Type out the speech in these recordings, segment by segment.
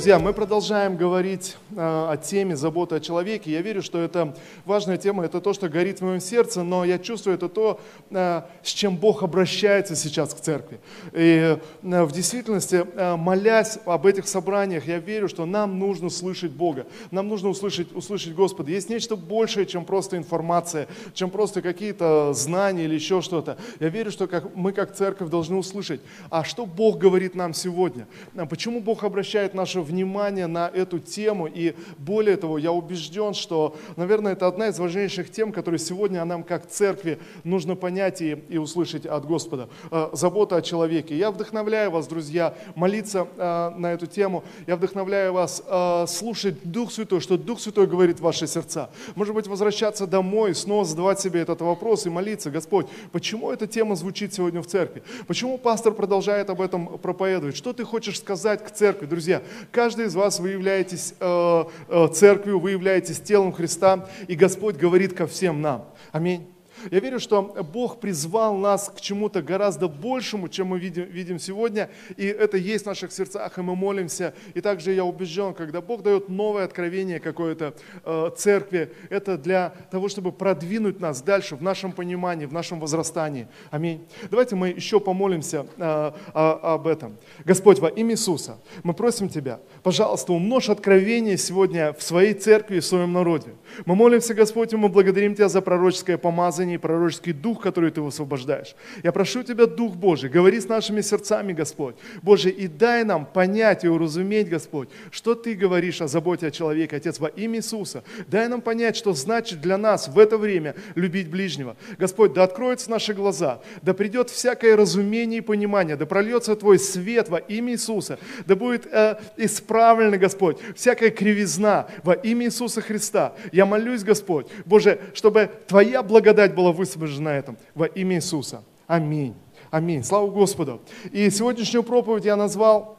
Друзья, мы продолжаем говорить э, о теме заботы о человеке. Я верю, что это важная тема, это то, что горит в моем сердце, но я чувствую, это то, э, с чем Бог обращается сейчас к церкви. И э, в действительности, молясь об этих собраниях, я верю, что нам нужно слышать Бога, нам нужно услышать, услышать Господа. Есть нечто большее, чем просто информация, чем просто какие-то знания или еще что-то. Я верю, что как, мы как церковь должны услышать, а что Бог говорит нам сегодня? Почему Бог обращает наше внимание на эту тему. И более того, я убежден, что, наверное, это одна из важнейших тем, которые сегодня нам как церкви нужно понять и, и услышать от Господа. Э, забота о человеке. Я вдохновляю вас, друзья, молиться э, на эту тему. Я вдохновляю вас э, слушать Дух Святой, что Дух Святой говорит в ваши сердца. Может быть, возвращаться домой, снова задавать себе этот вопрос и молиться. Господь, почему эта тема звучит сегодня в церкви? Почему пастор продолжает об этом проповедовать? Что ты хочешь сказать к церкви? Друзья, Каждый из вас вы являетесь э, э, церковью, вы являетесь телом Христа, и Господь говорит ко всем нам. Аминь. Я верю, что Бог призвал нас к чему-то гораздо большему, чем мы видим, видим сегодня, и это есть в наших сердцах, и мы молимся. И также я убежден, когда Бог дает новое откровение какое-то э, церкви, это для того, чтобы продвинуть нас дальше в нашем понимании, в нашем возрастании. Аминь. Давайте мы еще помолимся э, об этом. Господь, во имя Иисуса, мы просим Тебя, пожалуйста, умножь откровение сегодня в своей церкви и в своем народе. Мы молимся, Господь, и мы благодарим Тебя за пророческое помазание, помазание и пророческий дух, который Ты высвобождаешь. Я прошу Тебя, Дух Божий, говори с нашими сердцами, Господь. Боже, и дай нам понять и уразуметь, Господь, что Ты говоришь о заботе о человеке, Отец, во имя Иисуса. Дай нам понять, что значит для нас в это время любить ближнего. Господь, да откроются наши глаза, да придет всякое разумение и понимание, да прольется Твой свет во имя Иисуса, да будет э, исправлена, Господь, всякая кривизна во имя Иисуса Христа. Я молюсь, Господь, Боже, чтобы Твоя благодать была высвобождена этом во имя Иисуса. Аминь. Аминь. Слава Господу. И сегодняшнюю проповедь я назвал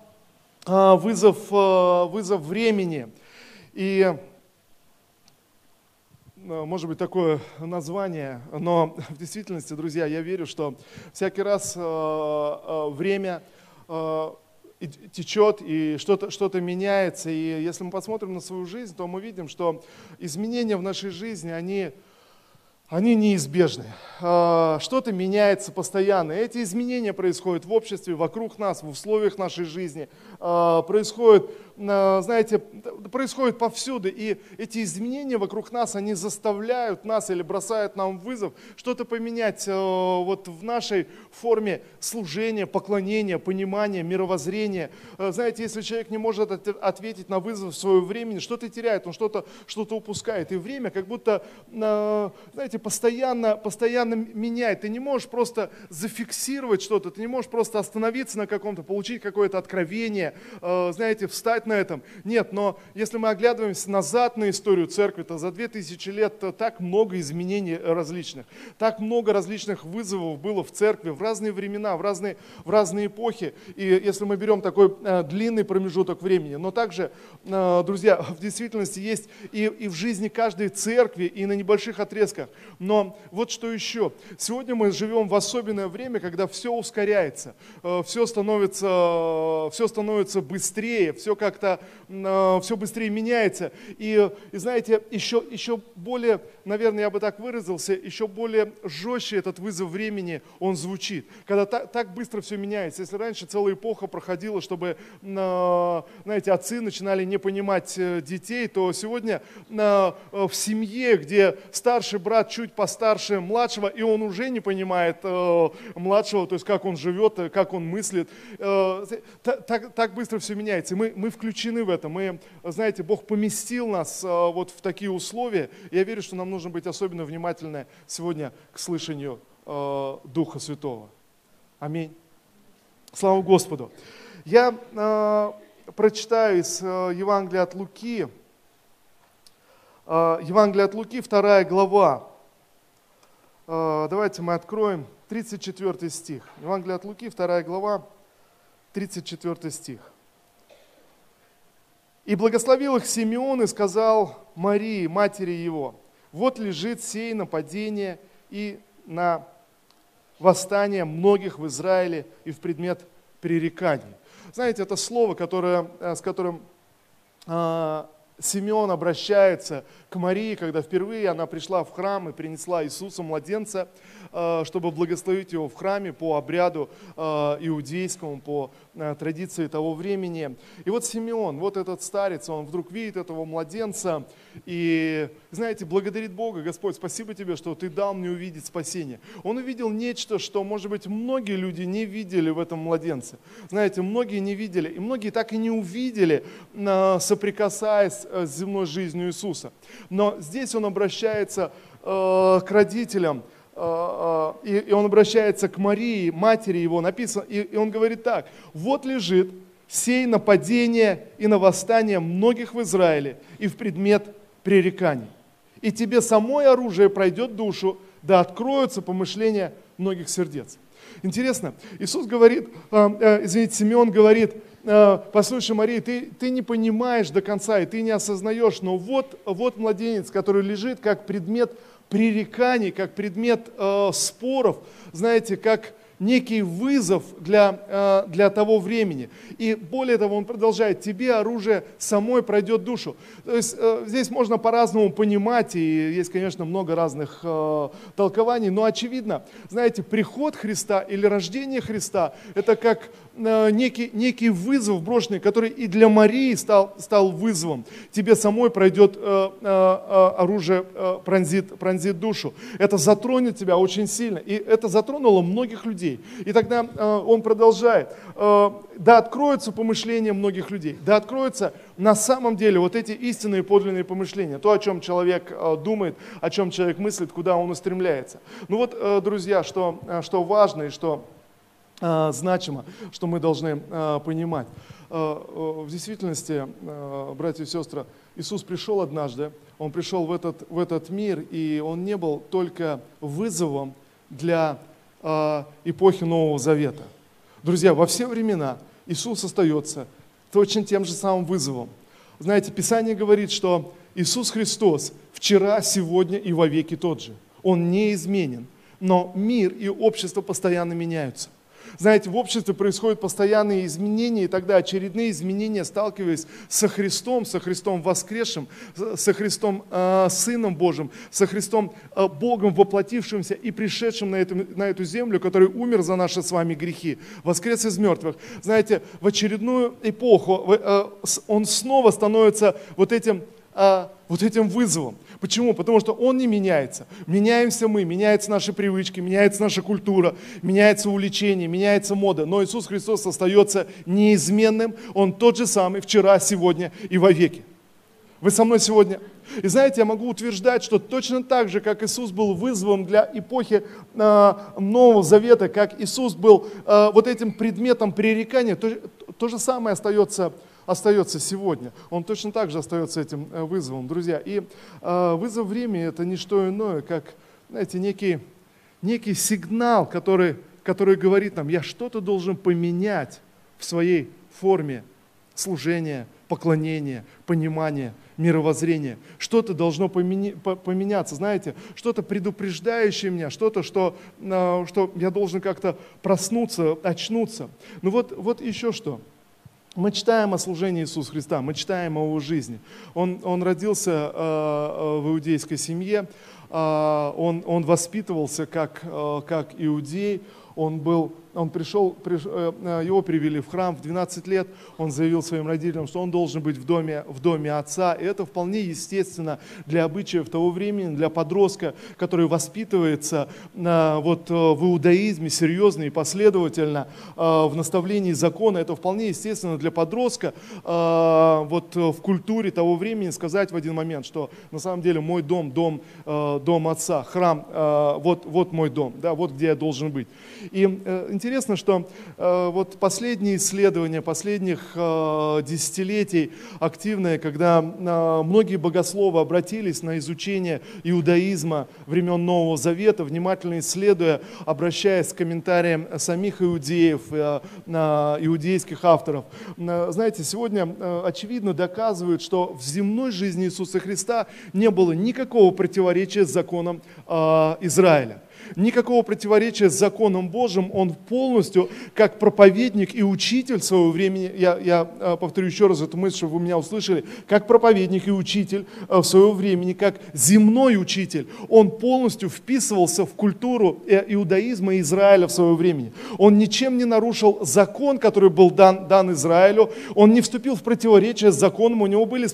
а, вызов, а, вызов времени. И а, может быть, такое название, но в действительности, друзья, я верю, что всякий раз время течет и что-то что меняется. И если мы посмотрим на свою жизнь, то мы видим, что изменения в нашей жизни, они они неизбежны. А, что-то меняется постоянно. Эти изменения происходят в обществе, вокруг нас, в условиях нашей жизни. А, происходят знаете, происходит повсюду, и эти изменения вокруг нас, они заставляют нас или бросают нам вызов что-то поменять э, вот в нашей форме служения, поклонения, понимания, мировоззрения. Э, знаете, если человек не может ответить на вызов в свое время, что-то теряет, он что-то что упускает. И время как будто, э, знаете, постоянно, постоянно меняет. Ты не можешь просто зафиксировать что-то, ты не можешь просто остановиться на каком-то, получить какое-то откровение, знаете, встать на этом. Нет, но если мы оглядываемся назад на историю церкви, то за 2000 лет так много изменений различных, так много различных вызовов было в церкви в разные времена, в разные, в разные эпохи. И если мы берем такой э, длинный промежуток времени, но также, э, друзья, в действительности есть и, и в жизни каждой церкви, и на небольших отрезках. Но вот что еще. Сегодня мы живем в особенное время, когда все ускоряется, э, все становится, все становится быстрее, все как как-то э, все быстрее меняется. И, и знаете, еще, еще более, наверное, я бы так выразился, еще более жестче этот вызов времени, он звучит. Когда так, так быстро все меняется. Если раньше целая эпоха проходила, чтобы, э, знаете, отцы начинали не понимать э, детей, то сегодня э, в семье, где старший брат чуть постарше младшего, и он уже не понимает э, младшего, то есть как он живет, как он мыслит, э, так, так быстро все меняется. Мы, мы включаем включены в это. Мы, знаете, Бог поместил нас а, вот в такие условия. Я верю, что нам нужно быть особенно внимательны сегодня к слышанию а, Духа Святого. Аминь. Слава Господу. Я э, прочитаю из э, Евангелия от Луки, э, Евангелие от Луки, вторая глава. Э, давайте мы откроем 34 стих. Евангелие от Луки, вторая глава, 34 стих. И благословил их Симеон и сказал Марии, матери его, вот лежит сей нападение и на восстание многих в Израиле и в предмет пререканий. Знаете, это слово, которое, э, с которым а, Симеон обращается к Марии, когда впервые она пришла в храм и принесла Иисуса, младенца, э, чтобы благословить его в храме по обряду э, иудейскому, по э, традиции того времени. И вот Симеон, вот этот старец, он вдруг видит этого младенца и, знаете, благодарит Бога, Господь, спасибо тебе, что ты дал мне увидеть спасение. Он увидел нечто, что, может быть, многие люди не видели в этом младенце. Знаете, многие не видели, и многие так и не увидели, соприкасаясь с земной жизнью Иисуса. Но здесь он обращается э, к родителям, э, э, и, он обращается к Марии, матери его, написано, и он говорит так, вот лежит сей нападение и на восстание многих в Израиле и в предмет пререканий. И тебе самое оружие пройдет душу, да откроются помышления многих сердец. Интересно, Иисус говорит, э, э, извините, Симеон говорит, Э, послушай, Мария, ты, ты не понимаешь до конца, и ты не осознаешь, но вот, вот младенец, который лежит как предмет пререканий, как предмет э, споров, знаете, как некий вызов для, э, для того времени. И более того, он продолжает, тебе оружие самой пройдет душу. То есть э, здесь можно по-разному понимать, и есть, конечно, много разных э, толкований, но очевидно, знаете, приход Христа или рождение Христа, это как некий, некий вызов брошенный, который и для Марии стал, стал вызовом. Тебе самой пройдет оружие, пронзит, пронзит душу. Это затронет тебя очень сильно. И это затронуло многих людей. И тогда э, он продолжает. Э, да откроются помышления многих людей, да откроются на самом деле вот эти истинные подлинные помышления, то, о чем человек э, думает, о чем человек мыслит, куда он устремляется. Ну вот, э, друзья, что, э, что важно и что э, значимо, что мы должны э, понимать. Э, в действительности, братья и сестры, Иисус пришел однажды, Он пришел в этот, в этот мир, и Он не был только вызовом для эпохи Нового Завета. Друзья, во все времена Иисус остается точно тем же самым вызовом. Знаете, Писание говорит, что Иисус Христос вчера, сегодня и вовеки тот же. Он не изменен. Но мир и общество постоянно меняются. Знаете, в обществе происходят постоянные изменения, и тогда очередные изменения, сталкиваясь со Христом, со Христом воскресшим, со Христом э, Сыном Божьим, со Христом э, Богом воплотившимся и пришедшим на эту, на эту землю, который умер за наши с вами грехи, воскрес из мертвых. Знаете, в очередную эпоху э, он снова становится вот этим, э, вот этим вызовом. Почему? Потому что он не меняется. Меняемся мы, меняются наши привычки, меняется наша культура, меняется увлечение, меняется мода. Но Иисус Христос остается неизменным. Он тот же самый вчера, сегодня и вовеки. Вы со мной сегодня? И знаете, я могу утверждать, что точно так же, как Иисус был вызовом для эпохи э, Нового Завета, как Иисус был э, вот этим предметом пререкания, то, то же самое остается остается сегодня. Он точно так же остается этим э, вызовом, друзья. И э, вызов времени это не что иное, как, знаете, некий, некий сигнал, который, который говорит нам, я что-то должен поменять в своей форме служения, поклонения, понимания, мировоззрения. Что-то должно поменяться, знаете, что-то предупреждающее меня, что-то, что, э, что я должен как-то проснуться, очнуться. Ну вот, вот еще что. Мы читаем о служении Иисуса Христа, мы читаем о его жизни. Он, он родился э, э в иудейской семье, э, он, он воспитывался как, э, как иудей, он был он пришел, приш, э, э, его привели в храм в 12 лет, он заявил своим родителям, что он должен быть в доме, в доме отца. И это вполне естественно для обычаев того времени, для подростка, который воспитывается э, вот, в иудаизме серьезно и последовательно в наставлении закона. Это вполне естественно для подростка вот, в культуре того времени сказать в один момент, что на самом деле мой дом, дом, дом отца, храм, вот, вот мой дом, да, вот где я должен быть. И интересно, что э, вот последние исследования последних э, десятилетий активные, когда э, многие богословы обратились на изучение иудаизма времен Нового Завета, внимательно исследуя, обращаясь к комментариям самих иудеев, э, иудейских авторов. Э, знаете, сегодня э, очевидно доказывают, что в земной жизни Иисуса Христа не было никакого противоречия с законом э, Израиля. Никакого противоречия с законом Божьим. Он полностью, как проповедник и учитель своего времени, я, я э, повторю еще раз эту мысль, чтобы вы меня услышали, как проповедник и учитель э, в своего времени, как земной учитель, он полностью вписывался в культуру э, иудаизма Израиля в своего времени. Он ничем не нарушил закон, который был дан, дан Израилю, он не вступил в противоречие с законом, у него были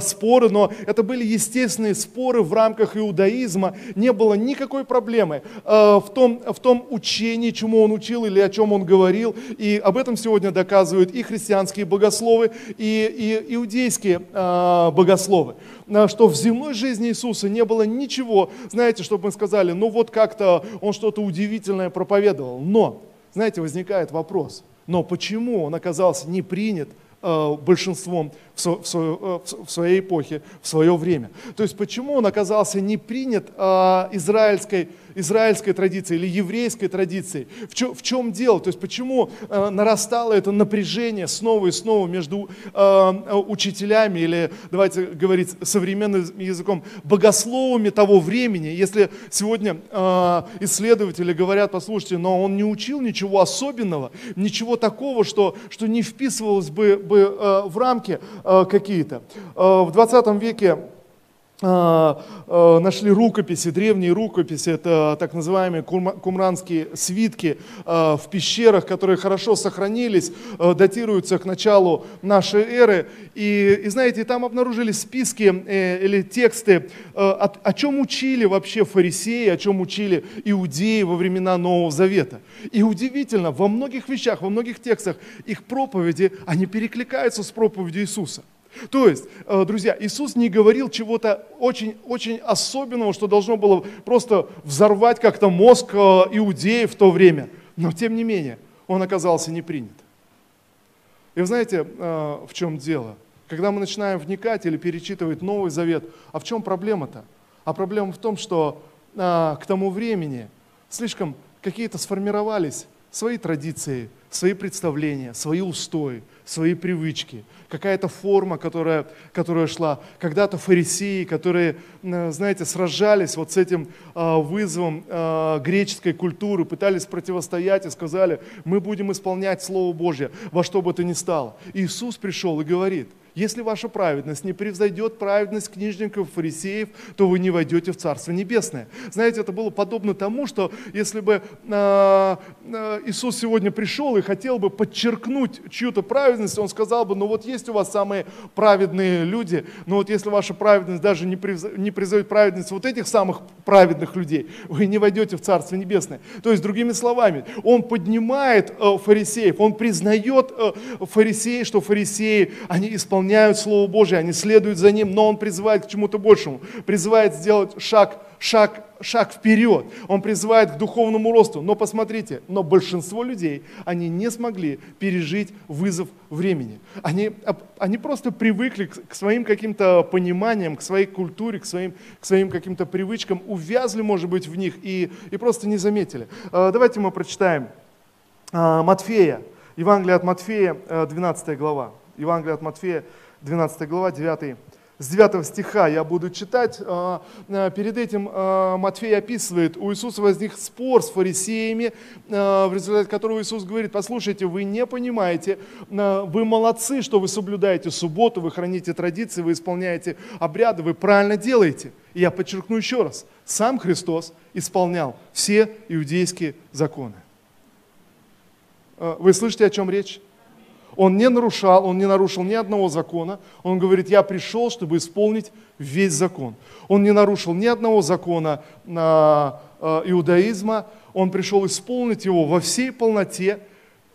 споры, но это были естественные споры в рамках иудаизма, не было никакой проблемы в том, в том учении, чему он учил или о чем он говорил, и об этом сегодня доказывают и христианские богословы, и, и иудейские э, богословы, что в земной жизни Иисуса не было ничего, знаете, чтобы мы сказали, ну вот как-то он что-то удивительное проповедовал. Но, знаете, возникает вопрос, но почему он оказался не принят э, большинством в, э, своей эпохе, в свое время. То есть почему он оказался не принят э, израильской израильской традиции или еврейской традиции. В чем, в чем дело? То есть почему э, нарастало это напряжение снова и снова между э, учителями или, давайте говорить современным языком, богословами того времени. Если сегодня э, исследователи говорят, послушайте, но он не учил ничего особенного, ничего такого, что, что не вписывалось бы, бы э, в рамки э, какие-то. Э, в 20 веке нашли рукописи, древние рукописи, это так называемые кумранские свитки а, в пещерах, которые хорошо сохранились, датируются к началу нашей эры. И, и знаете, там обнаружили списки э, или тексты, о, о чем учили вообще фарисеи, о чем учили иудеи во времена Нового Завета. И удивительно, во многих вещах, во многих текстах их проповеди, они перекликаются с проповедью Иисуса. То есть, э, друзья, Иисус не говорил чего-то очень, очень особенного, что должно было просто взорвать как-то мозг э, иудеев в то время. Но, тем не менее, он оказался не принят. И вы знаете, э, в чем дело? Когда мы начинаем вникать или перечитывать Новый Завет, а в чем проблема-то? А проблема в том, что к тому времени слишком какие-то сформировались свои традиции, свои представления, свои устои, свои привычки, какая-то форма, которая, которая шла. Когда-то фарисеи, которые, знаете, сражались вот с этим а, вызовом а, греческой культуры, пытались противостоять и сказали, мы будем исполнять Слово Божье во что бы то ни стало. Иисус пришел и говорит – если ваша праведность не превзойдет праведность книжников, фарисеев, то вы не войдете в Царство Небесное. Знаете, это было подобно тому, что если бы э, Иисус сегодня пришел и хотел бы подчеркнуть чью-то праведность, Он сказал бы, ну вот есть у вас самые праведные люди, но вот если ваша праведность даже не, превзойдет праведность вот этих самых праведных людей, вы не войдете в Царство Небесное. То есть, другими словами, Он поднимает э, фарисеев, Он признает э, фарисеев, что фарисеи, они исполняют исполняют Слово Божье, они следуют за Ним, но Он призывает к чему-то большему, призывает сделать шаг, шаг, шаг вперед, Он призывает к духовному росту. Но посмотрите, но большинство людей, они не смогли пережить вызов времени. Они, они просто привыкли к, к своим каким-то пониманиям, к своей культуре, к своим, к своим каким-то привычкам, увязли, может быть, в них и, и просто не заметили. А, давайте мы прочитаем а, Матфея, Евангелие от Матфея, 12 глава. Евангелие от Матфея, 12 глава, 9 с 9 стиха я буду читать. А, а, перед этим а, Матфей описывает, у Иисуса возник спор с фарисеями, в результате которого Иисус говорит, послушайте, вы не понимаете, вы молодцы, что вы соблюдаете субботу, вы храните традиции, вы исполняете обряды, вы правильно делаете. И я подчеркну еще раз, сам Христос исполнял все иудейские законы. Вы слышите, о чем речь? Он не нарушал, он не нарушил ни одного закона. Он говорит, я пришел, чтобы исполнить весь закон. Он не нарушил ни одного закона на э, иудаизма. Он пришел исполнить его во всей полноте.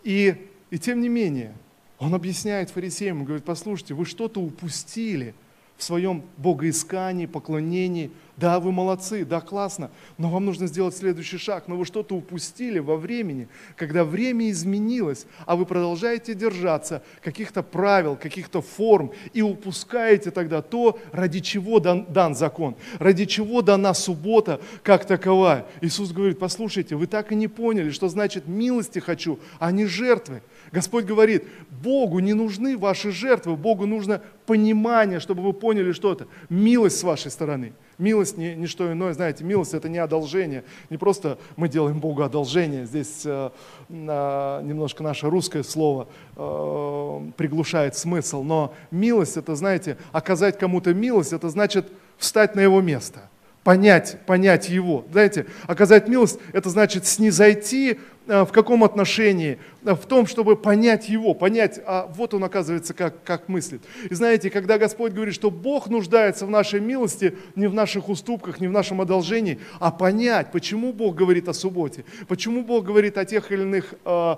И, и тем не менее, он объясняет фарисеям, он говорит, послушайте, вы что-то упустили в своем богоискании, поклонении – да, вы молодцы, да, классно, но вам нужно сделать следующий шаг. Но вы что-то упустили во времени, когда время изменилось, а вы продолжаете держаться каких-то правил, каких-то форм и упускаете тогда то, ради чего дан, дан закон, ради чего дана суббота как таковая. Иисус говорит, послушайте, вы так и не поняли, что значит милости хочу, а не жертвы. Господь говорит, Богу не нужны ваши жертвы, Богу нужно понимание, чтобы вы поняли что это. Милость с вашей стороны. Милость не, не что иное, знаете, милость это не одолжение, не просто мы делаем Богу одолжение, здесь э, э, немножко наше русское слово э, приглушает смысл, но милость это, знаете, оказать кому-то милость, это значит встать на его место – понять, понять его. Знаете, оказать милость, это значит снизойти в каком отношении? Э, в том, чтобы понять его, понять, а вот он оказывается как, как мыслит. И знаете, когда Господь говорит, что Бог нуждается в нашей милости, не в наших уступках, не в нашем одолжении, а понять, почему Бог говорит о субботе, почему Бог говорит о тех или иных э,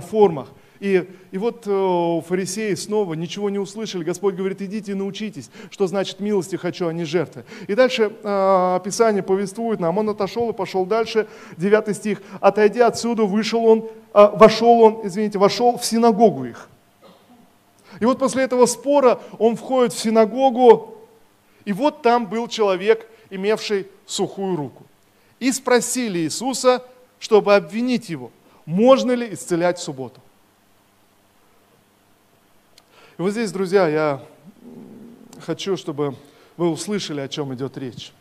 формах. И, и вот э, фарисеи снова ничего не услышали. Господь говорит, идите и научитесь, что значит милости хочу, а не жертвы. И дальше э, Писание повествует нам. Он отошел и пошел дальше. Девятый стих. Отойдя отсюда, вышел он, э, вошел он, извините, вошел в синагогу их. И вот после этого спора он входит в синагогу, и вот там был человек, имевший сухую руку. И спросили Иисуса, чтобы обвинить его, можно ли исцелять в субботу. И вот здесь, друзья, я хочу, чтобы вы услышали, о чем идет речь.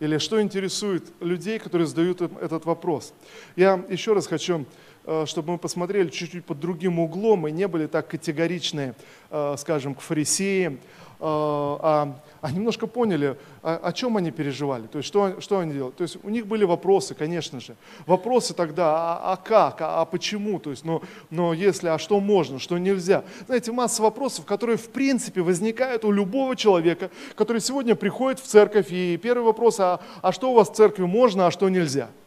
Или что интересует людей, которые задают этот вопрос. Я еще раз хочу, э, чтобы мы посмотрели чуть-чуть под другим углом и не были так категоричны, э, скажем, к фарисеям, а, а немножко поняли, о, о чем они переживали, то есть что, что они делали. То есть у них были вопросы, конечно же. Вопросы тогда, а, а как, а, а почему, то есть, но, но если, а что можно, что нельзя. Знаете, масса вопросов, которые в принципе возникают у любого человека, который сегодня приходит в церковь, и первый вопрос, а, а что у вас в церкви можно, а что нельзя –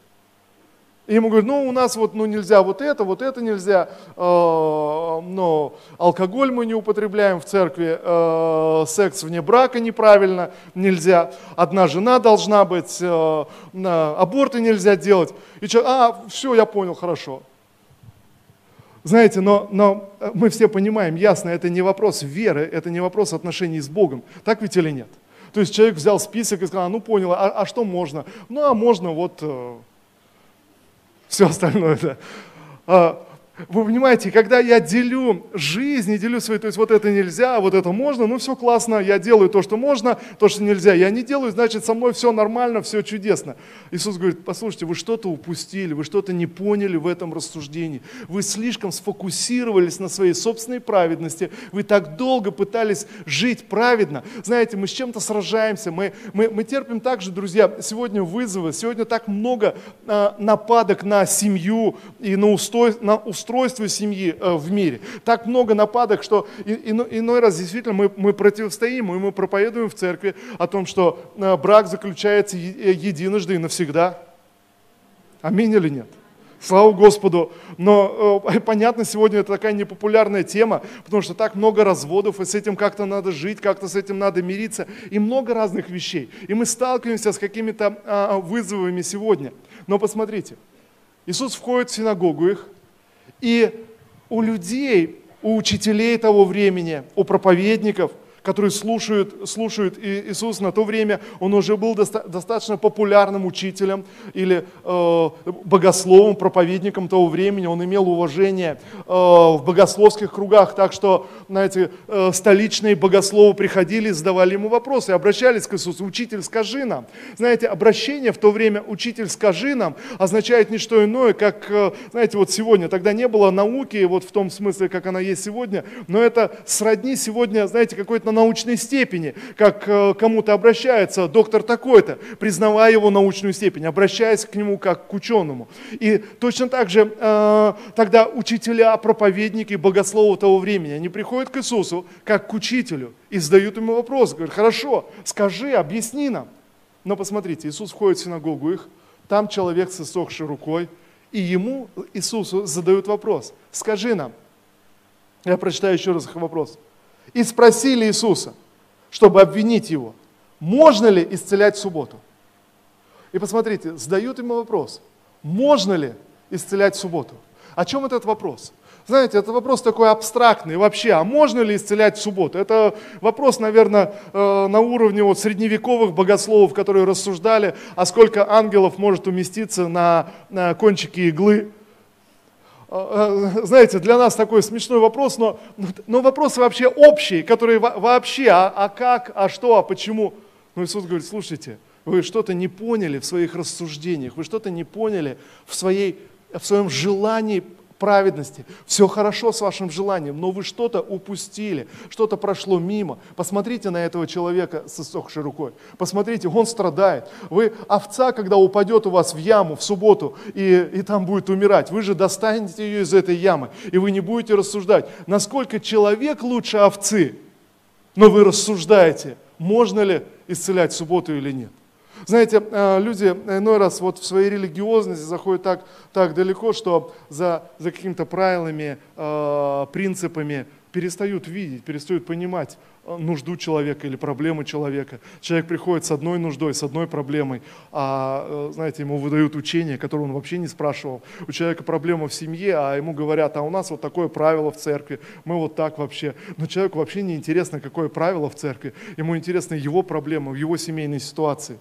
и ему говорят, ну у нас вот ну, нельзя вот это, вот это нельзя, э, но алкоголь мы не употребляем в церкви, э, секс вне брака неправильно нельзя, одна жена должна быть, э, аборты нельзя делать. И человек, а, все, я понял, хорошо. Знаете, но, но мы все понимаем, ясно, это не вопрос веры, это не вопрос отношений с Богом. Так ведь или нет? То есть человек взял список и сказал, ну понял, а, а что можно? Ну а можно вот э, все остальное. Да. Вы понимаете, когда я делю жизнь и делю свои, то есть вот это нельзя, вот это можно, ну все классно, я делаю то, что можно, то, что нельзя. Я не делаю, значит, со мной все нормально, все чудесно. Иисус говорит, послушайте, вы что-то упустили, вы что-то не поняли в этом рассуждении. Вы слишком сфокусировались на своей собственной праведности, вы так долго пытались жить праведно. Знаете, мы с чем-то сражаемся, мы, мы, мы терпим также, друзья, сегодня вызовы, сегодня так много а, нападок на семью и на, устой, на устройство устройству семьи э, в мире. Так много нападок, что иной раз действительно мы, мы противостоим, и мы проповедуем в церкви о том, что э, брак заключается э, единожды и навсегда. Аминь или нет? Слава Господу. Но э, понятно, сегодня это такая непопулярная тема, потому что так много разводов, и с этим как-то надо жить, как-то с этим надо мириться, и много разных вещей. И мы сталкиваемся с какими-то э, вызовами сегодня. Но посмотрите, Иисус входит в синагогу их, и у людей, у учителей того времени, у проповедников – которые слушают, слушают Иисуса на то время, он уже был доста- достаточно популярным учителем или э, богословом, проповедником того времени, он имел уважение э, в богословских кругах, так что, знаете, э, столичные богословы приходили, задавали ему вопросы, обращались к Иисусу, учитель, скажи нам. Знаете, обращение в то время, учитель, скажи нам, означает не что иное, как, э, знаете, вот сегодня, тогда не было науки, вот в том смысле, как она есть сегодня, но это сродни сегодня, знаете, какой-то научной степени, как э, кому-то обращается доктор такой-то, признавая его научную степень, обращаясь к нему как к ученому. И точно так же э, тогда учителя, проповедники, богословы того времени, они приходят к Иисусу как к учителю и задают ему вопрос, говорят, хорошо, скажи, объясни нам. Но посмотрите, Иисус входит в синагогу их, там человек с иссохшей рукой, и ему, Иисусу, задают вопрос, скажи нам, я прочитаю еще раз их вопрос и спросили Иисуса, чтобы обвинить его, можно ли исцелять в субботу. И посмотрите, задают ему вопрос, можно ли исцелять в субботу. О чем этот вопрос? Знаете, это вопрос такой абстрактный вообще, а можно ли исцелять в субботу? Это вопрос, наверное, э, на уровне вот средневековых богословов, которые рассуждали, а сколько ангелов может уместиться на, на кончике иглы. А, а, знаете, для нас такой смешной вопрос, но, но вопрос вообще общий, который вообще, а, а как, а что, а почему. Но Иисус говорит, слушайте, вы что-то не поняли в своих рассуждениях, вы что-то не поняли в, своей, в своем желании праведности. Все хорошо с вашим желанием, но вы что-то упустили, что-то прошло мимо. Посмотрите на этого человека с иссохшей рукой. Посмотрите, он страдает. Вы овца, когда упадет у вас в яму в субботу и, и там будет умирать, вы же достанете ее из этой ямы, и вы не будете рассуждать, насколько человек лучше овцы, но вы рассуждаете, можно ли исцелять субботу или нет. Знаете, э, люди иной раз вот в своей религиозности заходят так, так далеко, что за, за какими-то правилами, э, принципами перестают видеть, перестают понимать э, нужду человека или проблему человека. Человек приходит с одной нуждой, с одной проблемой, а, знаете, ему выдают учение, которое он вообще не спрашивал. У человека проблема в семье, а ему говорят, а у нас вот такое правило в церкви, мы вот так вообще. Но человеку вообще не интересно, какое правило в церкви, ему интересна его проблема в его семейной ситуации.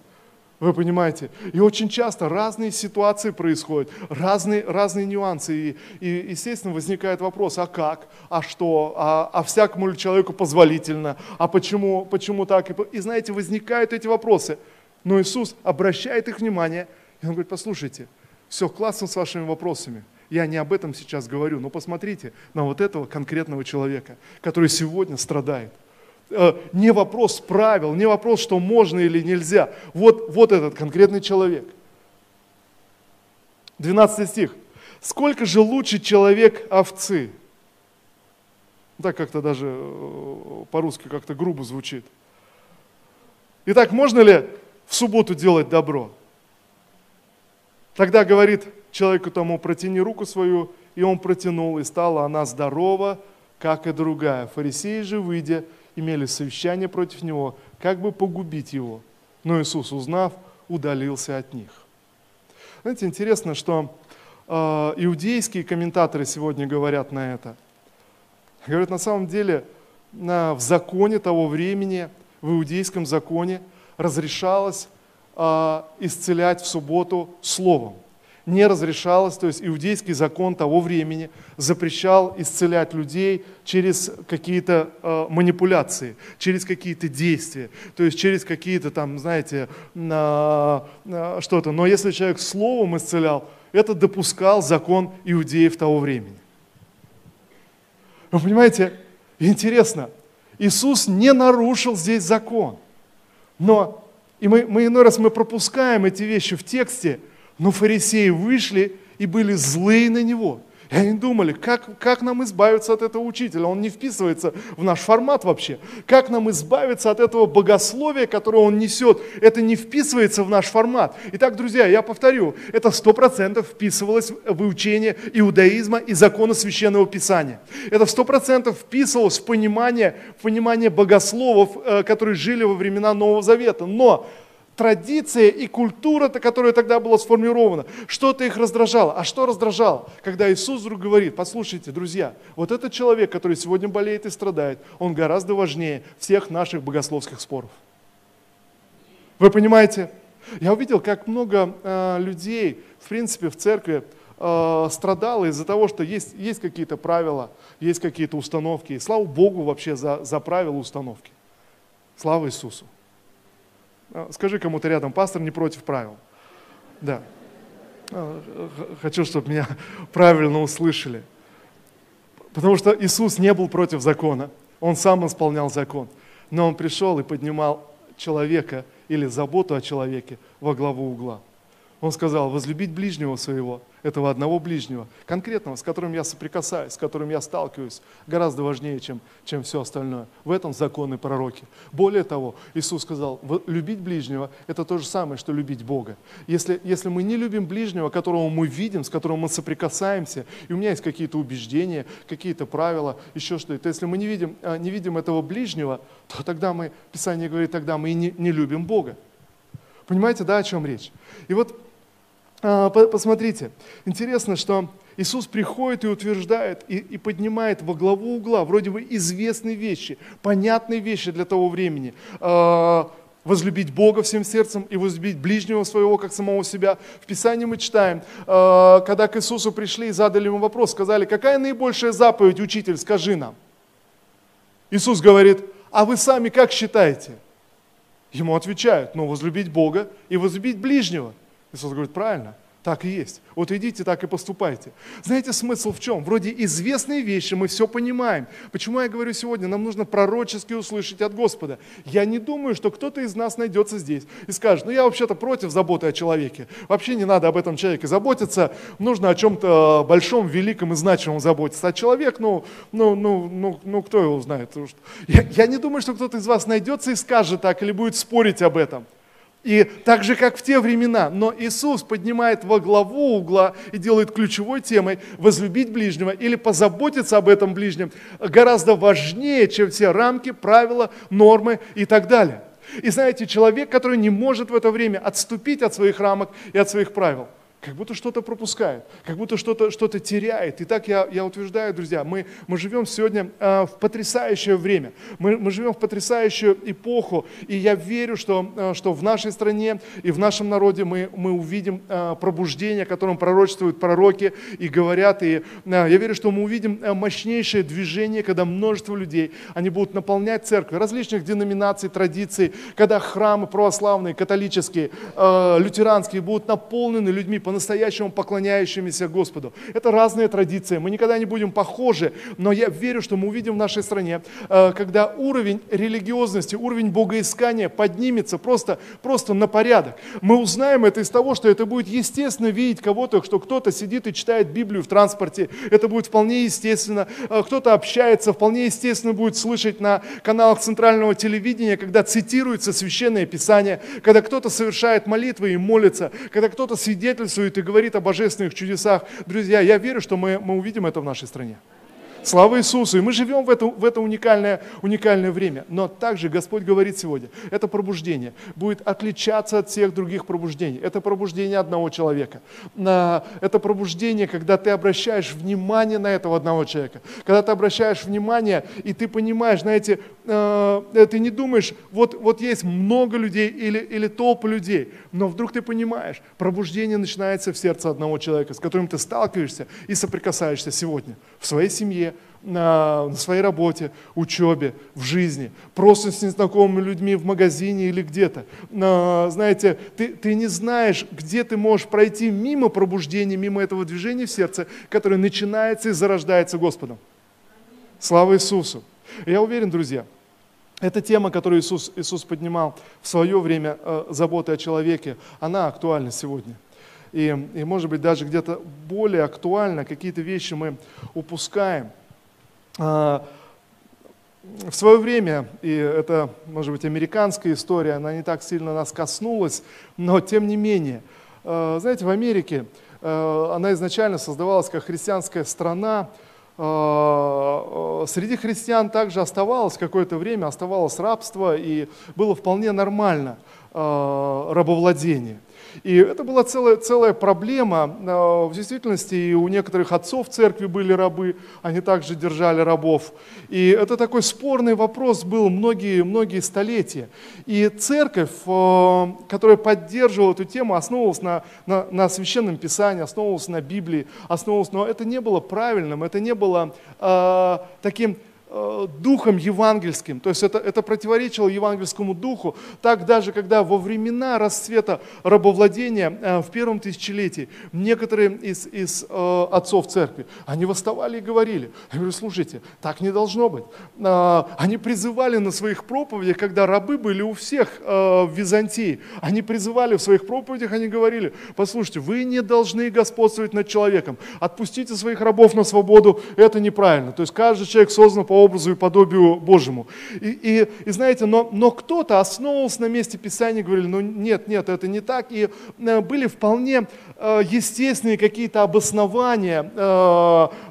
Вы понимаете? И очень часто разные ситуации происходят, разные, разные нюансы. И, и, естественно, возникает вопрос, а как, а что, а, а всякому ли человеку позволительно, а почему, почему так? И, и знаете, возникают эти вопросы. Но Иисус обращает их внимание, и Он говорит, послушайте, все классно с вашими вопросами, я не об этом сейчас говорю, но посмотрите на вот этого конкретного человека, который сегодня страдает – не вопрос правил, не вопрос, что можно или нельзя. Вот, вот этот конкретный человек. 12 стих. Сколько же лучше человек овцы? Так как-то даже э, по-русски как-то грубо звучит. Итак, можно ли в субботу делать добро? Тогда говорит человеку тому, протяни руку свою, и он протянул, и стала она здорова, как и другая. Фарисеи же, выйдя, имели совещание против него, как бы погубить его. Но Иисус, узнав, удалился от них. Знаете, интересно, что э, иудейские комментаторы сегодня говорят на это. Говорят, на самом деле на, в законе того времени, в иудейском законе разрешалось э, исцелять в субботу словом не разрешалось, то есть иудейский закон того времени запрещал исцелять людей через какие-то э, манипуляции, через какие-то действия, то есть через какие-то там, знаете, э, э, что-то. Но если человек словом исцелял, это допускал закон иудеев того времени. Вы понимаете, интересно, Иисус не нарушил здесь закон, но и мы, мы иной раз мы пропускаем эти вещи в тексте – но фарисеи вышли и были злые на него. И они думали, как, как нам избавиться от этого учителя? Он не вписывается в наш формат вообще. Как нам избавиться от этого богословия, которое он несет? Это не вписывается в наш формат. Итак, друзья, я повторю, это сто процентов вписывалось в учение иудаизма и закона Священного Писания. Это сто процентов вписывалось в понимание, в понимание богословов, э, которые жили во времена Нового Завета. Но традиция и культура, которая тогда была сформирована, что-то их раздражало. А что раздражало? Когда Иисус вдруг говорит, послушайте, друзья, вот этот человек, который сегодня болеет и страдает, он гораздо важнее всех наших богословских споров. Вы понимаете? Я увидел, как много э, людей, в принципе, в церкви э, страдало из-за того, что есть, есть какие-то правила, есть какие-то установки. И слава Богу вообще за, за правила установки. Слава Иисусу. А, скажи кому-то рядом, пастор не против правил. Да. А, хочу, чтобы меня правильно услышали. Потому что Иисус не был против закона. Он сам исполнял закон. Но Он пришел и поднимал человека или заботу о человеке во главу угла. Он сказал, возлюбить ближнего своего – этого одного ближнего, конкретного, с которым я соприкасаюсь, с которым я сталкиваюсь, гораздо важнее, чем, чем все остальное. В этом законы пророки. Более того, Иисус сказал, любить ближнего – это то же самое, что любить Бога. Если, если мы не любим ближнего, которого мы видим, с которым мы соприкасаемся, и у меня есть какие-то убеждения, какие-то правила, еще что-то, если мы не видим, а, не видим этого ближнего, то тогда мы, Писание говорит, тогда мы и не, не любим Бога. Понимаете, да, о чем речь? И вот посмотрите, интересно, что Иисус приходит и утверждает, и, и поднимает во главу угла вроде бы известные вещи, понятные вещи для того времени. А, возлюбить Бога всем сердцем и возлюбить ближнего своего, как самого себя. В Писании мы читаем, а, когда к Иисусу пришли и задали ему вопрос, сказали, какая наибольшая заповедь, учитель, скажи нам. Иисус говорит, а вы сами как считаете? Ему отвечают, ну, возлюбить Бога и возлюбить ближнего. Иисус говорит, правильно – так и есть. Вот идите, так и поступайте. Знаете, смысл в чем? Вроде известные вещи, мы все понимаем. Почему я говорю сегодня, нам нужно пророчески услышать от Господа. Я не думаю, что кто-то из нас найдется здесь и скажет, ну я вообще-то против заботы о человеке. Вообще не надо об этом человеке заботиться. Нужно о чем-то большом, великом и значимом заботиться. А человек, ну, ну, ну, ну, ну кто его знает? Я, я не думаю, что кто-то из вас найдется и скажет так или будет спорить об этом. И так же, как в те времена, но Иисус поднимает во главу угла и делает ключевой темой возлюбить ближнего или позаботиться об этом ближнем гораздо важнее, чем все рамки, правила, нормы и так далее. И знаете, человек, который не может в это время отступить от своих рамок и от своих правил, как будто что-то пропускает, как будто что-то что теряет. Итак, я, я утверждаю, друзья, мы, мы живем сегодня э, в потрясающее время, мы, мы живем в потрясающую эпоху, и я верю, что, э, что в нашей стране и в нашем народе мы, мы увидим э, пробуждение, о котором пророчествуют пророки и говорят, и э, я верю, что мы увидим мощнейшее движение, когда множество людей, они будут наполнять церкви различных деноминаций, традиций, когда храмы православные, католические, э, лютеранские будут наполнены людьми по по-настоящему поклоняющимися Господу. Это разные традиции, мы никогда не будем похожи, но я верю, что мы увидим в нашей стране, э, когда уровень религиозности, уровень богоискания поднимется просто, просто на порядок. Мы узнаем это из того, что это будет естественно видеть кого-то, что кто-то сидит и читает Библию в транспорте, это будет вполне естественно, э, кто-то общается, вполне естественно будет слышать на каналах центрального телевидения, когда цитируется Священное Писание, когда кто-то совершает молитвы и молится, когда кто-то свидетельствует свидетельствует и говорит о божественных чудесах. Друзья, я верю, что мы, мы увидим это в нашей стране. Слава Иисусу! И мы живем в это, в это уникальное, уникальное время. Но также Господь говорит сегодня, это пробуждение будет отличаться от всех других пробуждений. Это пробуждение одного человека. Это пробуждение, когда ты обращаешь внимание на этого одного человека. Когда ты обращаешь внимание, и ты понимаешь, знаете, э, ты не думаешь, вот, вот есть много людей или, или толпы людей, но вдруг ты понимаешь, пробуждение начинается в сердце одного человека, с которым ты сталкиваешься и соприкасаешься сегодня в своей семье, на, своей работе, учебе, в жизни, просто с незнакомыми людьми в магазине или где-то. Знаете, ты, ты не знаешь, где ты можешь пройти мимо пробуждения, мимо этого движения в сердце, которое начинается и зарождается Господом. Слава Иисусу! Я уверен, друзья, эта тема, которую Иисус, Иисус поднимал в свое время, э, заботы о человеке, она актуальна сегодня. И, и может быть, даже где-то более актуально, какие-то вещи мы упускаем. А, в свое время, и это, может быть, американская история, она не так сильно нас коснулась, но тем не менее, а, знаете, в Америке а, она изначально создавалась как христианская страна, среди христиан также оставалось какое-то время, оставалось рабство, и было вполне нормально рабовладение. И это была целая, целая проблема. А, в действительности и у некоторых отцов церкви были рабы, они также держали рабов. И это такой спорный вопрос был многие, многие столетия. И церковь, а, которая поддерживала эту тему, основывалась на, на, на Священном Писании, основывалась на Библии, основывалась, но это не было правильным, это не было э, таким Э, духом евангельским, то есть это, это противоречило евангельскому духу. Так даже, когда во времена расцвета рабовладения э, в первом тысячелетии некоторые из, из э, отцов церкви, они восставали и говорили, я говорю, слушайте, так не должно быть. Э, они призывали на своих проповедях, когда рабы были у всех э, в Византии, они призывали в своих проповедях, они говорили, послушайте, вы не должны господствовать над человеком, отпустите своих рабов на свободу, это неправильно. То есть каждый человек создан по образу и подобию Божьему. И, и, и знаете, но, но кто-то основывался на месте Писания, говорили, ну нет, нет, это не так. И э, были вполне э, естественные какие-то обоснования.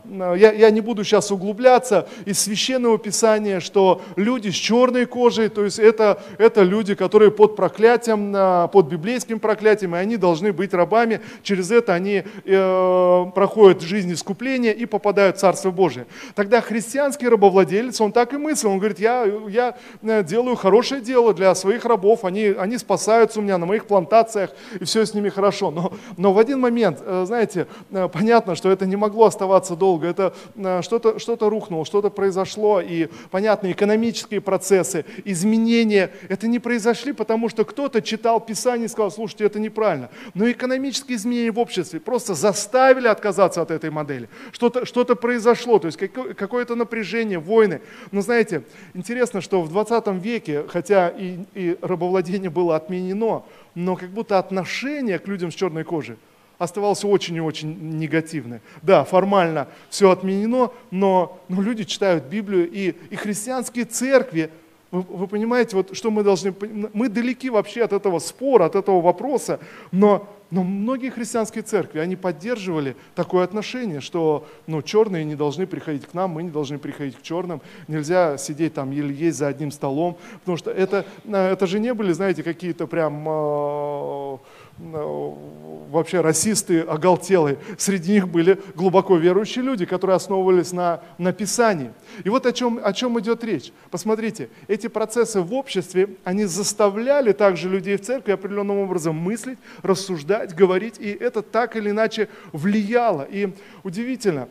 Э, я, я не буду сейчас углубляться из Священного Писания, что люди с черной кожей, то есть это, это люди, которые под проклятием, под библейским проклятием, и они должны быть рабами. Через это они проходят жизнь искупления и попадают в Царство Божие. Тогда христианский рабовладелец, он так и мыслил. Он говорит, я, я э, делаю хорошее дело для своих рабов, они, они спасаются у меня на моих плантациях, и все с ними хорошо. Но, но в один момент, э, знаете, э, понятно, что это не могло оставаться долго. Это что-то что рухнуло, что-то произошло, и понятно, экономические процессы, изменения, это не произошли, потому что кто-то читал Писание и сказал, слушайте, это неправильно. Но экономические изменения в обществе просто заставили отказаться от этой модели. Что-то что произошло, то есть какое-то напряжение, войны. Но знаете, интересно, что в 20 веке, хотя и, и рабовладение было отменено, но как будто отношение к людям с черной кожей оставалось очень и очень негативное. Да, формально все отменено, но, но люди читают Библию, и, и христианские церкви вы, вы понимаете, вот что мы должны... Мы далеки вообще от этого спора, от этого вопроса, но, но многие христианские церкви, они поддерживали такое отношение, что ну, черные не должны приходить к нам, мы не должны приходить к черным, нельзя сидеть там или есть за одним столом, потому что это, это же не были, знаете, какие-то прям... Э, вообще расисты оголтелые. Среди них были глубоко верующие люди, которые основывались на, на Писании. И вот о чем, о чем идет речь. Посмотрите, эти процессы в обществе, они заставляли также людей в церкви определенным образом мыслить, рассуждать, говорить, и это так или иначе влияло. И удивительно,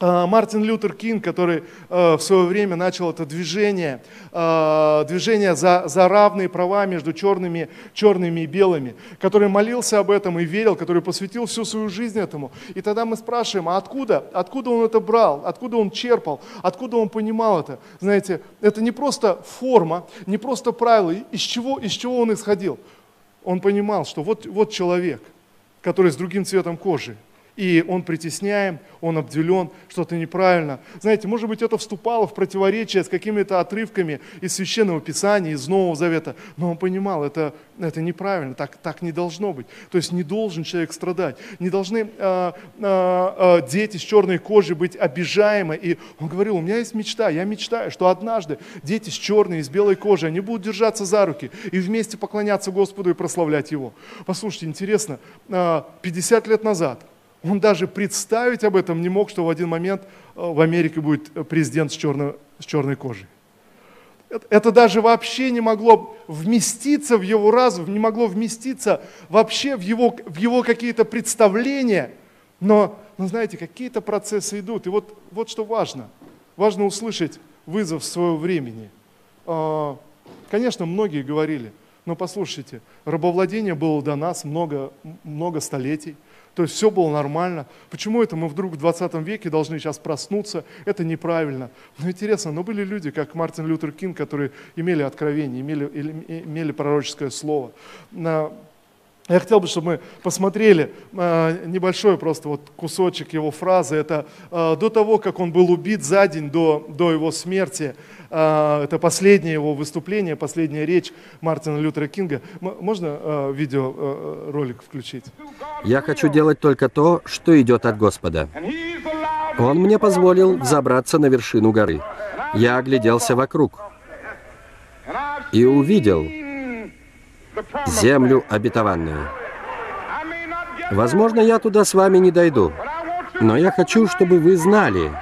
Мартин Лютер Кинг, который э, в свое время начал это движение, э, движение за, за равные права между черными, черными и белыми, который молился об этом и верил, который посвятил всю свою жизнь этому. И тогда мы спрашиваем, а откуда, откуда он это брал, откуда он черпал, откуда он понимал это? Знаете, это не просто форма, не просто правило, из чего, из чего он исходил? Он понимал, что вот, вот человек, который с другим цветом кожи, и он притесняем, он обделен, что-то неправильно. Знаете, может быть, это вступало в противоречие с какими-то отрывками из Священного Писания, из Нового Завета, но он понимал, это, это неправильно, так, так не должно быть. То есть не должен человек страдать, не должны э, э, дети с черной кожей быть обижаемы. И он говорил, у меня есть мечта, я мечтаю, что однажды дети с черной и с белой кожей, они будут держаться за руки и вместе поклоняться Господу и прославлять Его. Послушайте, интересно, э, 50 лет назад он даже представить об этом не мог, что в один момент э, в Америке будет президент с черной, с черной кожей. Это даже вообще не могло вместиться в его разум, не могло вместиться вообще в его, в его какие-то представления. Но, но знаете, какие-то процессы идут. И вот, вот что важно. Важно услышать вызов своего времени. А, конечно, многие говорили, но послушайте, рабовладение было до нас много, много столетий. То есть все было нормально. Почему это мы вдруг в 20 веке должны сейчас проснуться? Это неправильно. Но интересно, но были люди, как Мартин Лютер Кинг, которые имели откровение, имели, имели пророческое слово. Я хотел бы, чтобы мы посмотрели э, небольшой просто вот кусочек его фразы. Это э, до того, как он был убит за день до, до его смерти. Это последнее его выступление, последняя речь Мартина Лютера Кинга. Можно видеоролик включить? Я хочу делать только то, что идет от Господа. Он мне позволил взобраться на вершину горы. Я огляделся вокруг и увидел, землю обетованную. Возможно, я туда с вами не дойду, но я хочу, чтобы вы знали,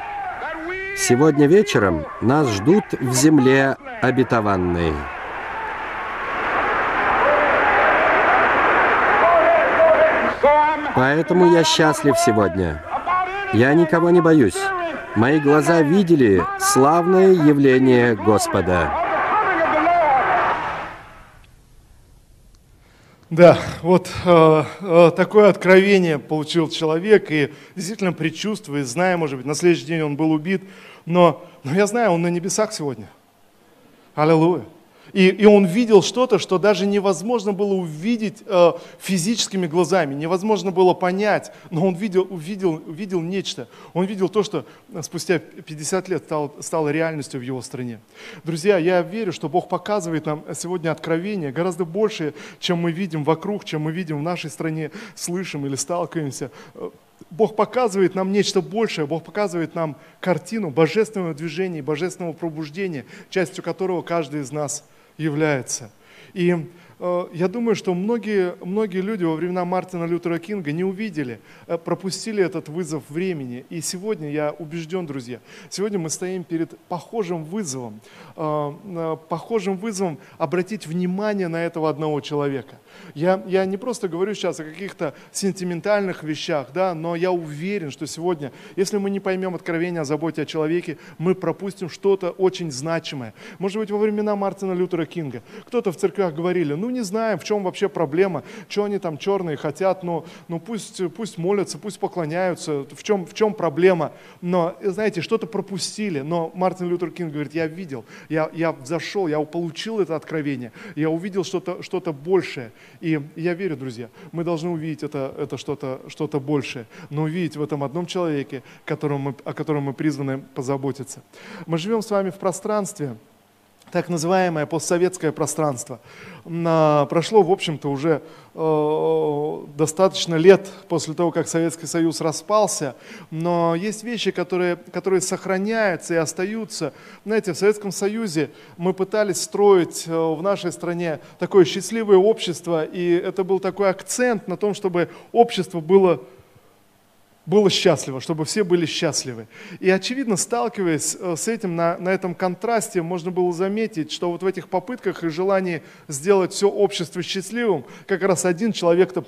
сегодня вечером нас ждут в земле обетованной. Поэтому я счастлив сегодня. Я никого не боюсь. Мои глаза видели славное явление Господа. Да, вот э, э, такое откровение получил человек, и действительно предчувствуя, зная, может быть, на следующий день он был убит, но, но я знаю, он на небесах сегодня. Аллилуйя. И, и он видел что-то, что даже невозможно было увидеть э, физическими глазами, невозможно было понять, но он видел, увидел, увидел нечто. Он видел то, что спустя 50 лет стало, стало реальностью в его стране. Друзья, я верю, что Бог показывает нам сегодня откровение гораздо больше, чем мы видим вокруг, чем мы видим в нашей стране, слышим или сталкиваемся. Бог показывает нам нечто большее, Бог показывает нам картину божественного движения, божественного пробуждения, частью которого каждый из нас – является. И я думаю, что многие, многие люди во времена Мартина Лютера Кинга не увидели, э, пропустили этот вызов времени. И сегодня, я убежден, друзья, сегодня мы стоим перед похожим вызовом, э, похожим вызовом обратить внимание на этого одного человека. Я, я не просто говорю сейчас о каких-то сентиментальных вещах, да, но я уверен, что сегодня, если мы не поймем откровения о заботе о человеке, мы пропустим что-то очень значимое. Может быть, во времена Мартина Лютера Кинга кто-то в церквях говорили, ну не знаем, в чем вообще проблема, что они там черные хотят, но ну пусть, пусть молятся, пусть поклоняются, в чем, в чем проблема. Но, знаете, что-то пропустили, но Мартин Лютер Кинг говорит, я видел, я, я взошел, я получил это откровение, я увидел что-то что большее. И я верю, друзья, мы должны увидеть это, это что-то что большее, но увидеть в этом одном человеке, которому мы, о котором мы призваны позаботиться. Мы живем с вами в пространстве, так называемое постсоветское пространство. Прошло, в общем-то, уже э, достаточно лет после того, как Советский Союз распался, но есть вещи, которые, которые сохраняются и остаются. Знаете, в Советском Союзе мы пытались строить э, в нашей стране такое счастливое общество, и это был такой акцент на том, чтобы общество было было счастливо, чтобы все были счастливы. И очевидно, сталкиваясь э, с этим, на, на этом контрасте, можно было заметить, что вот в этих попытках и желании сделать все общество счастливым, как раз один человек-то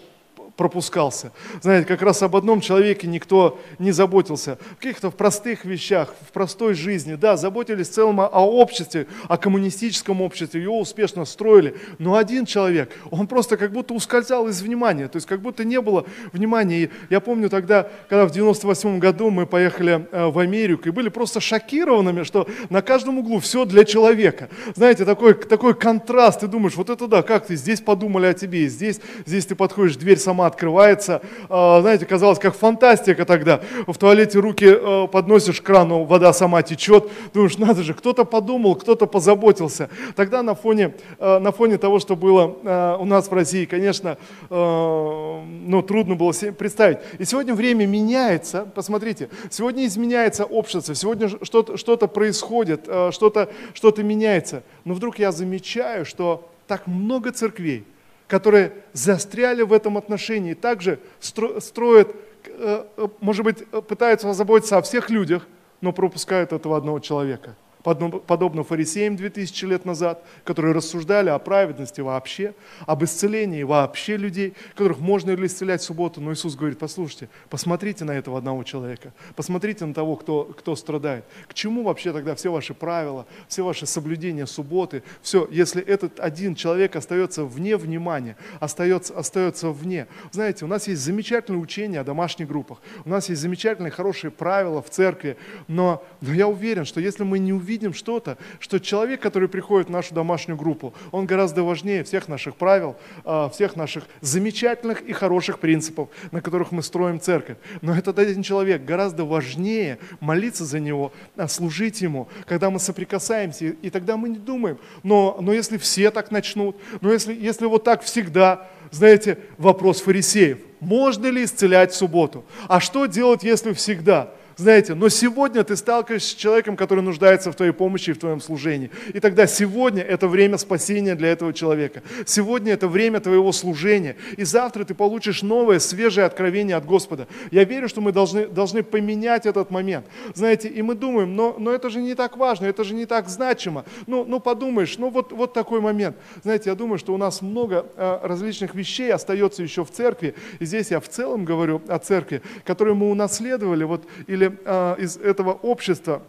пропускался. Знаете, как раз об одном человеке никто не заботился. В каких-то простых вещах, в простой жизни, да, заботились в целом о, обществе, о коммунистическом обществе, его успешно строили. Но один человек, он просто как будто ускользал из внимания, то есть как будто не было внимания. И я помню тогда, когда в 98 году мы поехали э, в Америку и были просто шокированными, что на каждом углу все для человека. Знаете, такой, такой контраст, ты думаешь, вот это да, как ты, здесь подумали о тебе, здесь, здесь ты подходишь, дверь сама открывается. А, знаете, казалось, как фантастика тогда. В туалете руки э, подносишь к крану, вода сама течет. Думаешь, надо же, кто-то подумал, кто-то позаботился. Тогда на фоне, э, на фоне того, что было у нас в России, конечно, ну, трудно было себе представить. И сегодня время меняется. Посмотрите, сегодня изменяется общество, сегодня что-то что происходит, что-то что меняется. Но вдруг я замечаю, что так много церквей, которые застряли в этом отношении, также строят, э, э, может быть, пытаются заботиться о всех людях, но пропускают этого одного человека – подобно фарисеям 2000 лет назад, которые рассуждали о праведности вообще, об исцелении вообще людей, которых можно ли исцелять в субботу. Но Иисус говорит, послушайте, посмотрите на этого одного человека, посмотрите на того, кто, кто страдает. К чему вообще тогда все ваши правила, все ваши соблюдения субботы, все, если этот один человек остается вне внимания, остается, остается вне. Знаете, у нас есть замечательное учение о домашних группах, у нас есть замечательные, хорошие правила в церкви, но, но я уверен, что если мы не увидим видим что-то, что человек, который приходит в нашу домашнюю группу, он гораздо важнее всех наших правил, а, всех наших замечательных и хороших принципов, на которых мы строим церковь. Но этот один человек гораздо важнее молиться за него, а, служить ему, когда мы соприкасаемся, и тогда мы не думаем, но, но если все так начнут, но если, если вот так всегда, знаете, вопрос фарисеев, можно ли исцелять в субботу? А что делать, если всегда? Знаете, но сегодня ты сталкиваешься с человеком, который нуждается в твоей помощи и в твоем служении. И тогда сегодня это время спасения для этого человека. Сегодня это время твоего служения. И завтра ты получишь новое, свежее откровение от Господа. Я верю, что мы должны, должны поменять этот момент. Знаете, и мы думаем, но, но это же не так важно, это же не так значимо. Ну, ну подумаешь, ну вот, вот такой момент. Знаете, я думаю, что у нас много э, различных вещей остается еще в церкви. И здесь я в целом говорю о церкви, которые мы унаследовали, вот, или а, из этого общества,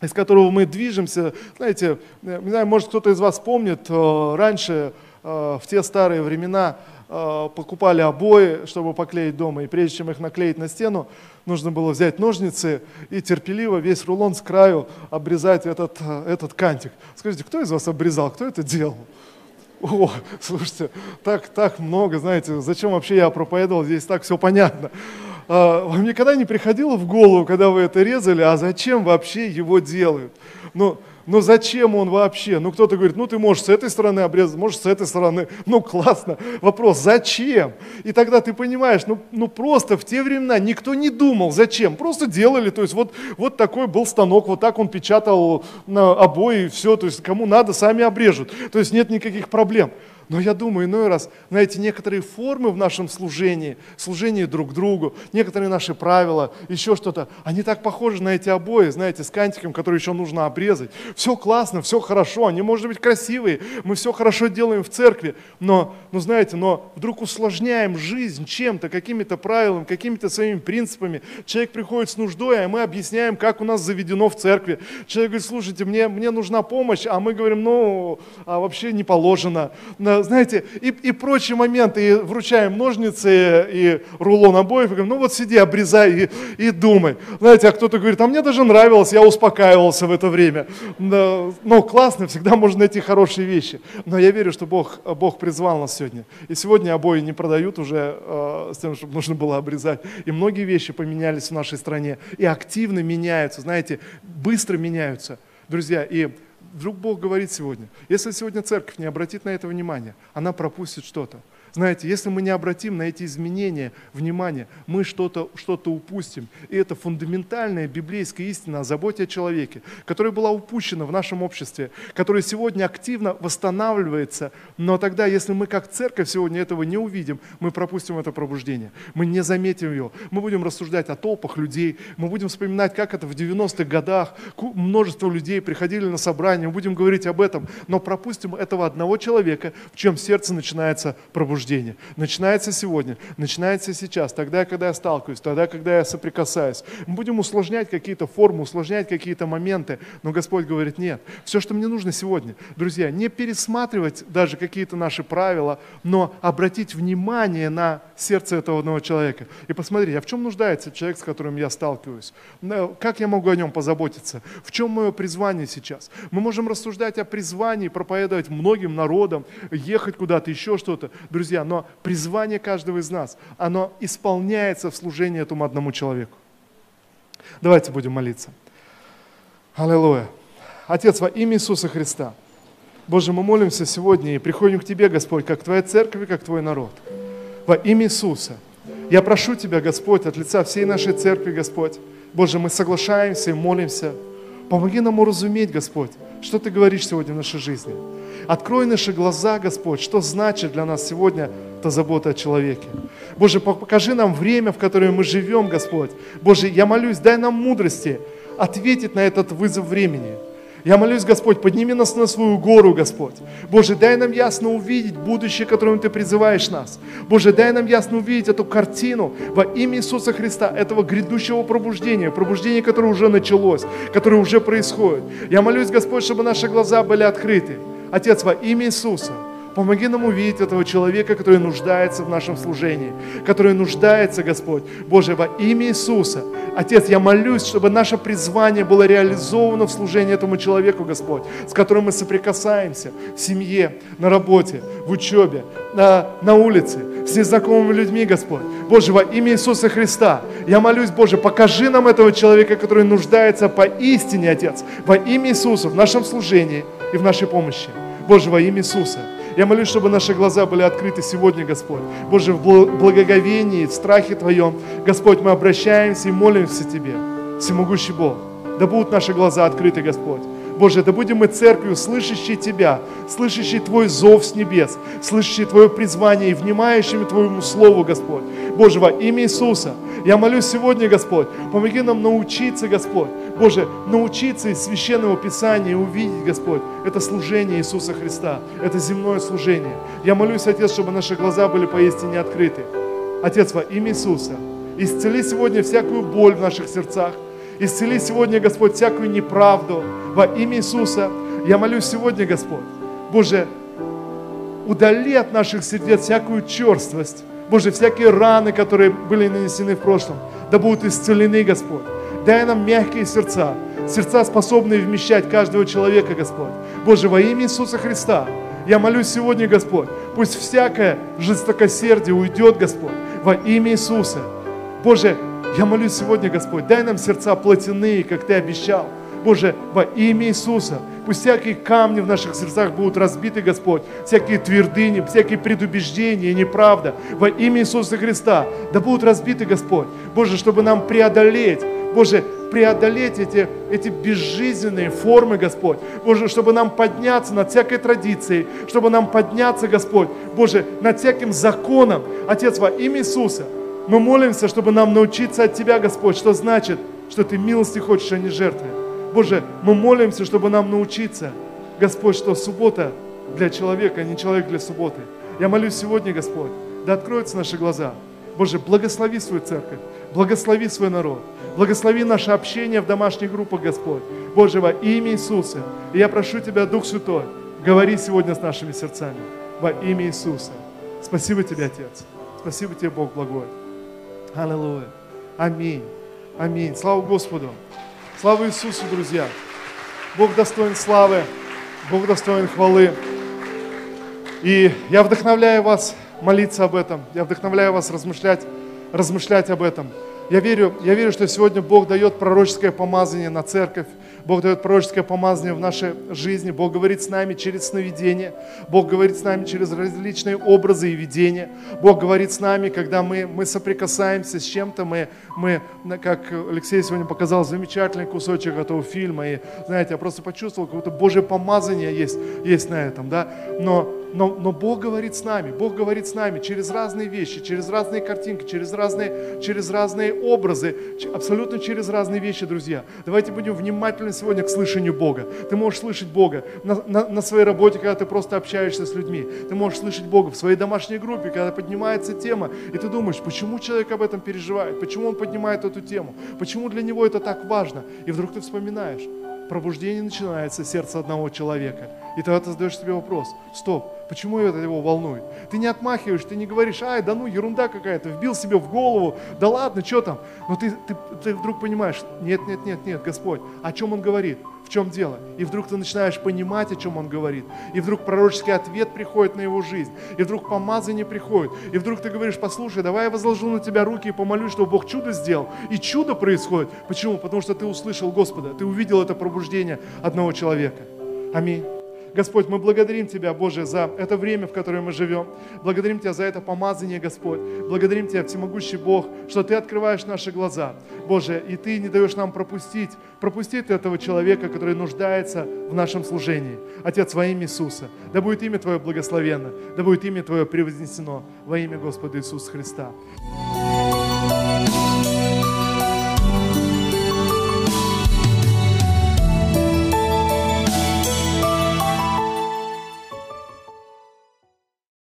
из которого мы движемся. Знаете, э, не знаю, может кто-то из вас помнит, э, раньше, э, в те старые времена, покупали обои, чтобы поклеить дома, и прежде чем их наклеить на стену, нужно было взять ножницы и терпеливо весь рулон с краю обрезать этот, этот кантик. Скажите, кто из вас обрезал, кто это делал? О, слушайте, так, так много, знаете, зачем вообще я проповедовал, здесь так все понятно. А, вам никогда не приходило в голову, когда вы это резали, а зачем вообще его делают? Ну, ну зачем он вообще? Ну кто-то говорит, ну ты можешь с этой стороны обрезать, можешь с этой стороны. Ну классно. Вопрос, зачем? И тогда ты понимаешь, ну, ну просто в те времена никто не думал, зачем. Просто делали, то есть вот, вот такой был станок, вот так он печатал на обои и все. То есть кому надо, сами обрежут. То есть нет никаких проблем. Но я думаю, иной раз, знаете, некоторые формы в нашем служении, служении друг другу, некоторые наши правила, еще что-то, они так похожи на эти обои, знаете, с кантиком, который еще нужно обрезать. Все классно, все хорошо, они, может быть, красивые, мы все хорошо делаем в церкви, но, ну, знаете, но вдруг усложняем жизнь чем-то, какими-то правилами, какими-то своими принципами. Человек приходит с нуждой, а мы объясняем, как у нас заведено в церкви. Человек говорит, слушайте, мне, мне нужна помощь, а мы говорим, ну, а вообще не положено знаете, и, и прочие моменты, и вручаем ножницы и рулон обоев, и говорим, ну вот сиди, обрезай и, и думай. Знаете, а кто-то говорит, а мне даже нравилось, я успокаивался в это время. Но, ну, классно, всегда можно найти хорошие вещи. Но я верю, что Бог, Бог призвал нас сегодня. И сегодня обои не продают уже э, с тем, чтобы нужно было обрезать. И многие вещи поменялись в нашей стране. И активно меняются, знаете, быстро меняются. Друзья, и вдруг Бог говорит сегодня, если сегодня церковь не обратит на это внимание, она пропустит что-то. Знаете, если мы не обратим на эти изменения внимание, мы что-то что упустим. И это фундаментальная библейская истина о заботе о человеке, которая была упущена в нашем обществе, которая сегодня активно восстанавливается. Но тогда, если мы как церковь сегодня этого не увидим, мы пропустим это пробуждение. Мы не заметим его. Мы будем рассуждать о толпах людей, мы будем вспоминать, как это в 90-х годах множество людей приходили на собрание, мы будем говорить об этом, но пропустим этого одного человека, в чем сердце начинается пробуждение пробуждение. Начинается сегодня, начинается сейчас, тогда, когда я сталкиваюсь, тогда, когда я соприкасаюсь. Мы будем усложнять какие-то формы, усложнять какие-то моменты, но Господь говорит, нет, все, что мне нужно сегодня, друзья, не пересматривать даже какие-то наши правила, но обратить внимание на сердце этого одного человека и посмотреть, а в чем нуждается человек, с которым я сталкиваюсь, как я могу о нем позаботиться, в чем мое призвание сейчас. Мы можем рассуждать о призвании, проповедовать многим народам, ехать куда-то, еще что-то. Друзья, друзья, но призвание каждого из нас, оно исполняется в служении этому одному человеку. Давайте будем молиться. Аллилуйя. Отец, во имя Иисуса Христа, Боже, мы молимся сегодня и приходим к Тебе, Господь, как Твоя церковь и как Твой народ. Во имя Иисуса. Я прошу Тебя, Господь, от лица всей нашей церкви, Господь. Боже, мы соглашаемся и молимся. Помоги нам уразуметь, Господь, что Ты говоришь сегодня в нашей жизни. Открой наши глаза, Господь, что значит для нас сегодня эта забота о человеке. Боже, покажи нам время, в которое мы живем, Господь. Боже, я молюсь, дай нам мудрости ответить на этот вызов времени. Я молюсь, Господь, подними нас на свою гору, Господь. Боже, дай нам ясно увидеть будущее, которым Ты призываешь нас. Боже, дай нам ясно увидеть эту картину во имя Иисуса Христа, этого грядущего пробуждения, пробуждения, которое уже началось, которое уже происходит. Я молюсь, Господь, чтобы наши глаза были открыты. Отец, во имя Иисуса, помоги нам увидеть этого человека, который нуждается в нашем служении, который нуждается, Господь, Боже, во имя Иисуса. Отец, я молюсь, чтобы наше призвание было реализовано в служении этому человеку, Господь, с которым мы соприкасаемся в семье, на работе, в учебе, на, на улице, с незнакомыми людьми, Господь. Боже, во имя Иисуса Христа, я молюсь, Боже, покажи нам этого человека, который нуждается по истине, Отец, во имя Иисуса, в нашем служении и в нашей помощи. Боже, во имя Иисуса. Я молюсь, чтобы наши глаза были открыты сегодня, Господь. Боже, в благоговении, в страхе Твоем, Господь, мы обращаемся и молимся Тебе, всемогущий Бог. Да будут наши глаза открыты, Господь. Боже, да будем мы церковью, слышащей Тебя, слышащей Твой зов с небес, слышащей Твое призвание и внимающими Твоему Слову, Господь. Боже, во имя Иисуса, я молюсь сегодня, Господь, помоги нам научиться, Господь, Боже, научиться из Священного Писания увидеть, Господь, это служение Иисуса Христа, это земное служение. Я молюсь, Отец, чтобы наши глаза были поистине открыты. Отец, во имя Иисуса, исцели сегодня всякую боль в наших сердцах, исцели сегодня, Господь, всякую неправду во имя Иисуса. Я молюсь сегодня, Господь, Боже, удали от наших сердец всякую черствость, Боже, всякие раны, которые были нанесены в прошлом, да будут исцелены, Господь. Дай нам мягкие сердца, сердца, способные вмещать каждого человека, Господь. Боже, во имя Иисуса Христа, я молюсь сегодня, Господь, пусть всякое жестокосердие уйдет, Господь, во имя Иисуса. Боже, я молюсь сегодня, Господь, дай нам сердца плотяные, как Ты обещал. Боже, во имя Иисуса, пусть всякие камни в наших сердцах будут разбиты, Господь, всякие твердыни, всякие предубеждения, неправда, во имя Иисуса Христа, да будут разбиты, Господь. Боже, чтобы нам преодолеть Боже, преодолеть эти, эти безжизненные формы, Господь. Боже, чтобы нам подняться над всякой традицией, чтобы нам подняться, Господь, Боже, над всяким законом. Отец, во имя Иисуса, мы молимся, чтобы нам научиться от Тебя, Господь, что значит, что Ты милости хочешь, а не жертвы. Боже, мы молимся, чтобы нам научиться, Господь, что суббота для человека, а не человек для субботы. Я молюсь сегодня, Господь, да откроются наши глаза. Боже, благослови свою церковь, благослови свой народ, благослови наше общение в домашних группах, Господь. Боже, во имя Иисуса. И я прошу Тебя, Дух Святой, говори сегодня с нашими сердцами во имя Иисуса. Спасибо Тебе, Отец. Спасибо Тебе, Бог благой. Аллилуйя. Аминь. Аминь. Слава Господу. Слава Иисусу, друзья. Бог достоин славы. Бог достоин хвалы. И я вдохновляю вас молиться об этом. Я вдохновляю вас размышлять, размышлять об этом. Я верю, я верю, что сегодня Бог дает пророческое помазание на церковь. Бог дает пророческое помазание в нашей жизни. Бог говорит с нами через сновидение. Бог говорит с нами через различные образы и видения. Бог говорит с нами, когда мы, мы соприкасаемся с чем-то. Мы, мы, как Алексей сегодня показал, замечательный кусочек этого фильма. И, знаете, я просто почувствовал, какое-то Божье помазание есть, есть на этом. Да? Но но, но Бог говорит с нами, Бог говорит с нами через разные вещи, через разные картинки, через разные, через разные образы, абсолютно через разные вещи, друзья. Давайте будем внимательны сегодня к слышанию Бога. Ты можешь слышать Бога на, на, на своей работе, когда ты просто общаешься с людьми. Ты можешь слышать Бога в своей домашней группе, когда поднимается тема, и ты думаешь, почему человек об этом переживает, почему он поднимает эту тему, почему для него это так важно. И вдруг ты вспоминаешь, пробуждение начинается с сердца одного человека. И тогда ты задаешь себе вопрос, стоп, почему это его волнует? Ты не отмахиваешь, ты не говоришь, ай, да ну, ерунда какая-то, вбил себе в голову, да ладно, что там? Но ты, ты, ты вдруг понимаешь, нет, нет, нет, нет, Господь, о чем Он говорит? В чем дело? И вдруг ты начинаешь понимать, о чем он говорит. И вдруг пророческий ответ приходит на его жизнь. И вдруг помазание приходит. И вдруг ты говоришь, послушай, давай я возложу на тебя руки и помолюсь, чтобы Бог чудо сделал. И чудо происходит. Почему? Потому что ты услышал Господа, ты увидел это пробуждение одного человека. Аминь. Господь, мы благодарим Тебя, Боже, за это время, в которое мы живем. Благодарим Тебя за это помазание, Господь. Благодарим Тебя, всемогущий Бог, что Ты открываешь наши глаза, Боже, и Ты не даешь нам пропустить, пропустить этого человека, который нуждается в нашем служении. Отец, во имя Иисуса, да будет имя Твое благословенно, да будет имя Твое превознесено во имя Господа Иисуса Христа.